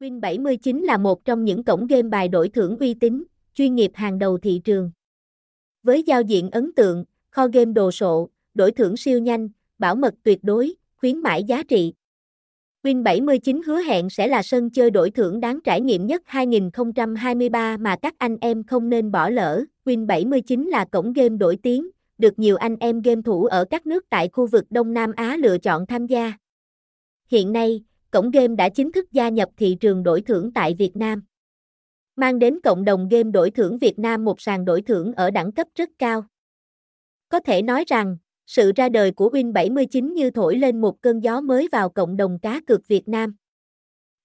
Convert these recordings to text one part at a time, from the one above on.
Win79 là một trong những cổng game bài đổi thưởng uy tín, chuyên nghiệp hàng đầu thị trường. Với giao diện ấn tượng, kho game đồ sộ, đổi thưởng siêu nhanh, bảo mật tuyệt đối, khuyến mãi giá trị. Win79 hứa hẹn sẽ là sân chơi đổi thưởng đáng trải nghiệm nhất 2023 mà các anh em không nên bỏ lỡ. Win79 là cổng game đổi tiếng, được nhiều anh em game thủ ở các nước tại khu vực Đông Nam Á lựa chọn tham gia. Hiện nay, cổng game đã chính thức gia nhập thị trường đổi thưởng tại Việt Nam. Mang đến cộng đồng game đổi thưởng Việt Nam một sàn đổi thưởng ở đẳng cấp rất cao. Có thể nói rằng, sự ra đời của Win79 như thổi lên một cơn gió mới vào cộng đồng cá cược Việt Nam.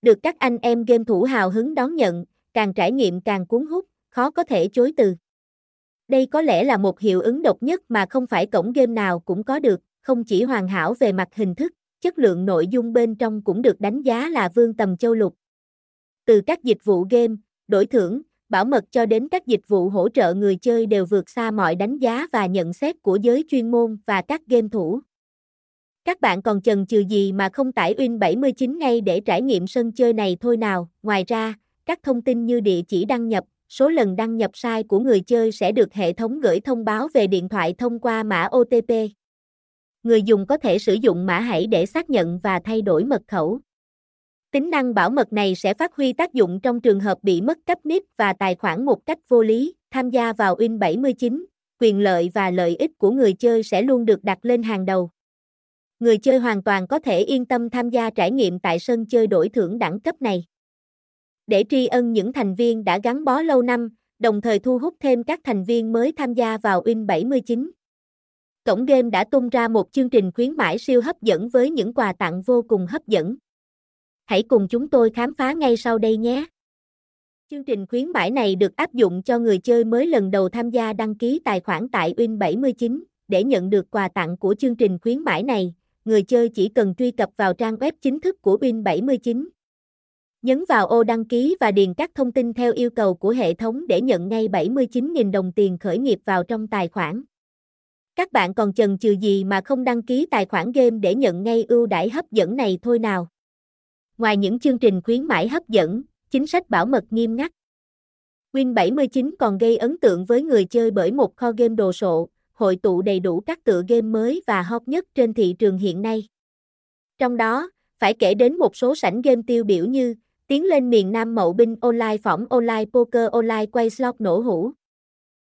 Được các anh em game thủ hào hứng đón nhận, càng trải nghiệm càng cuốn hút, khó có thể chối từ. Đây có lẽ là một hiệu ứng độc nhất mà không phải cổng game nào cũng có được, không chỉ hoàn hảo về mặt hình thức, chất lượng nội dung bên trong cũng được đánh giá là vương tầm châu lục. Từ các dịch vụ game, đổi thưởng, bảo mật cho đến các dịch vụ hỗ trợ người chơi đều vượt xa mọi đánh giá và nhận xét của giới chuyên môn và các game thủ. Các bạn còn chần chừ gì mà không tải Win79 ngay để trải nghiệm sân chơi này thôi nào. Ngoài ra, các thông tin như địa chỉ đăng nhập, số lần đăng nhập sai của người chơi sẽ được hệ thống gửi thông báo về điện thoại thông qua mã OTP người dùng có thể sử dụng mã hãy để xác nhận và thay đổi mật khẩu. Tính năng bảo mật này sẽ phát huy tác dụng trong trường hợp bị mất cấp NIP và tài khoản một cách vô lý, tham gia vào Win79, quyền lợi và lợi ích của người chơi sẽ luôn được đặt lên hàng đầu. Người chơi hoàn toàn có thể yên tâm tham gia trải nghiệm tại sân chơi đổi thưởng đẳng cấp này. Để tri ân những thành viên đã gắn bó lâu năm, đồng thời thu hút thêm các thành viên mới tham gia vào Win79. Cổng game đã tung ra một chương trình khuyến mãi siêu hấp dẫn với những quà tặng vô cùng hấp dẫn. Hãy cùng chúng tôi khám phá ngay sau đây nhé. Chương trình khuyến mãi này được áp dụng cho người chơi mới lần đầu tham gia đăng ký tài khoản tại Win79. Để nhận được quà tặng của chương trình khuyến mãi này, người chơi chỉ cần truy cập vào trang web chính thức của Win79. Nhấn vào ô đăng ký và điền các thông tin theo yêu cầu của hệ thống để nhận ngay 79.000 đồng tiền khởi nghiệp vào trong tài khoản. Các bạn còn chần chừ gì mà không đăng ký tài khoản game để nhận ngay ưu đãi hấp dẫn này thôi nào. Ngoài những chương trình khuyến mãi hấp dẫn, chính sách bảo mật nghiêm ngặt. Win79 còn gây ấn tượng với người chơi bởi một kho game đồ sộ, hội tụ đầy đủ các tựa game mới và hot nhất trên thị trường hiện nay. Trong đó, phải kể đến một số sảnh game tiêu biểu như Tiến lên miền Nam Mậu Binh Online Phỏng Online Poker Online Quay Slot Nổ Hũ.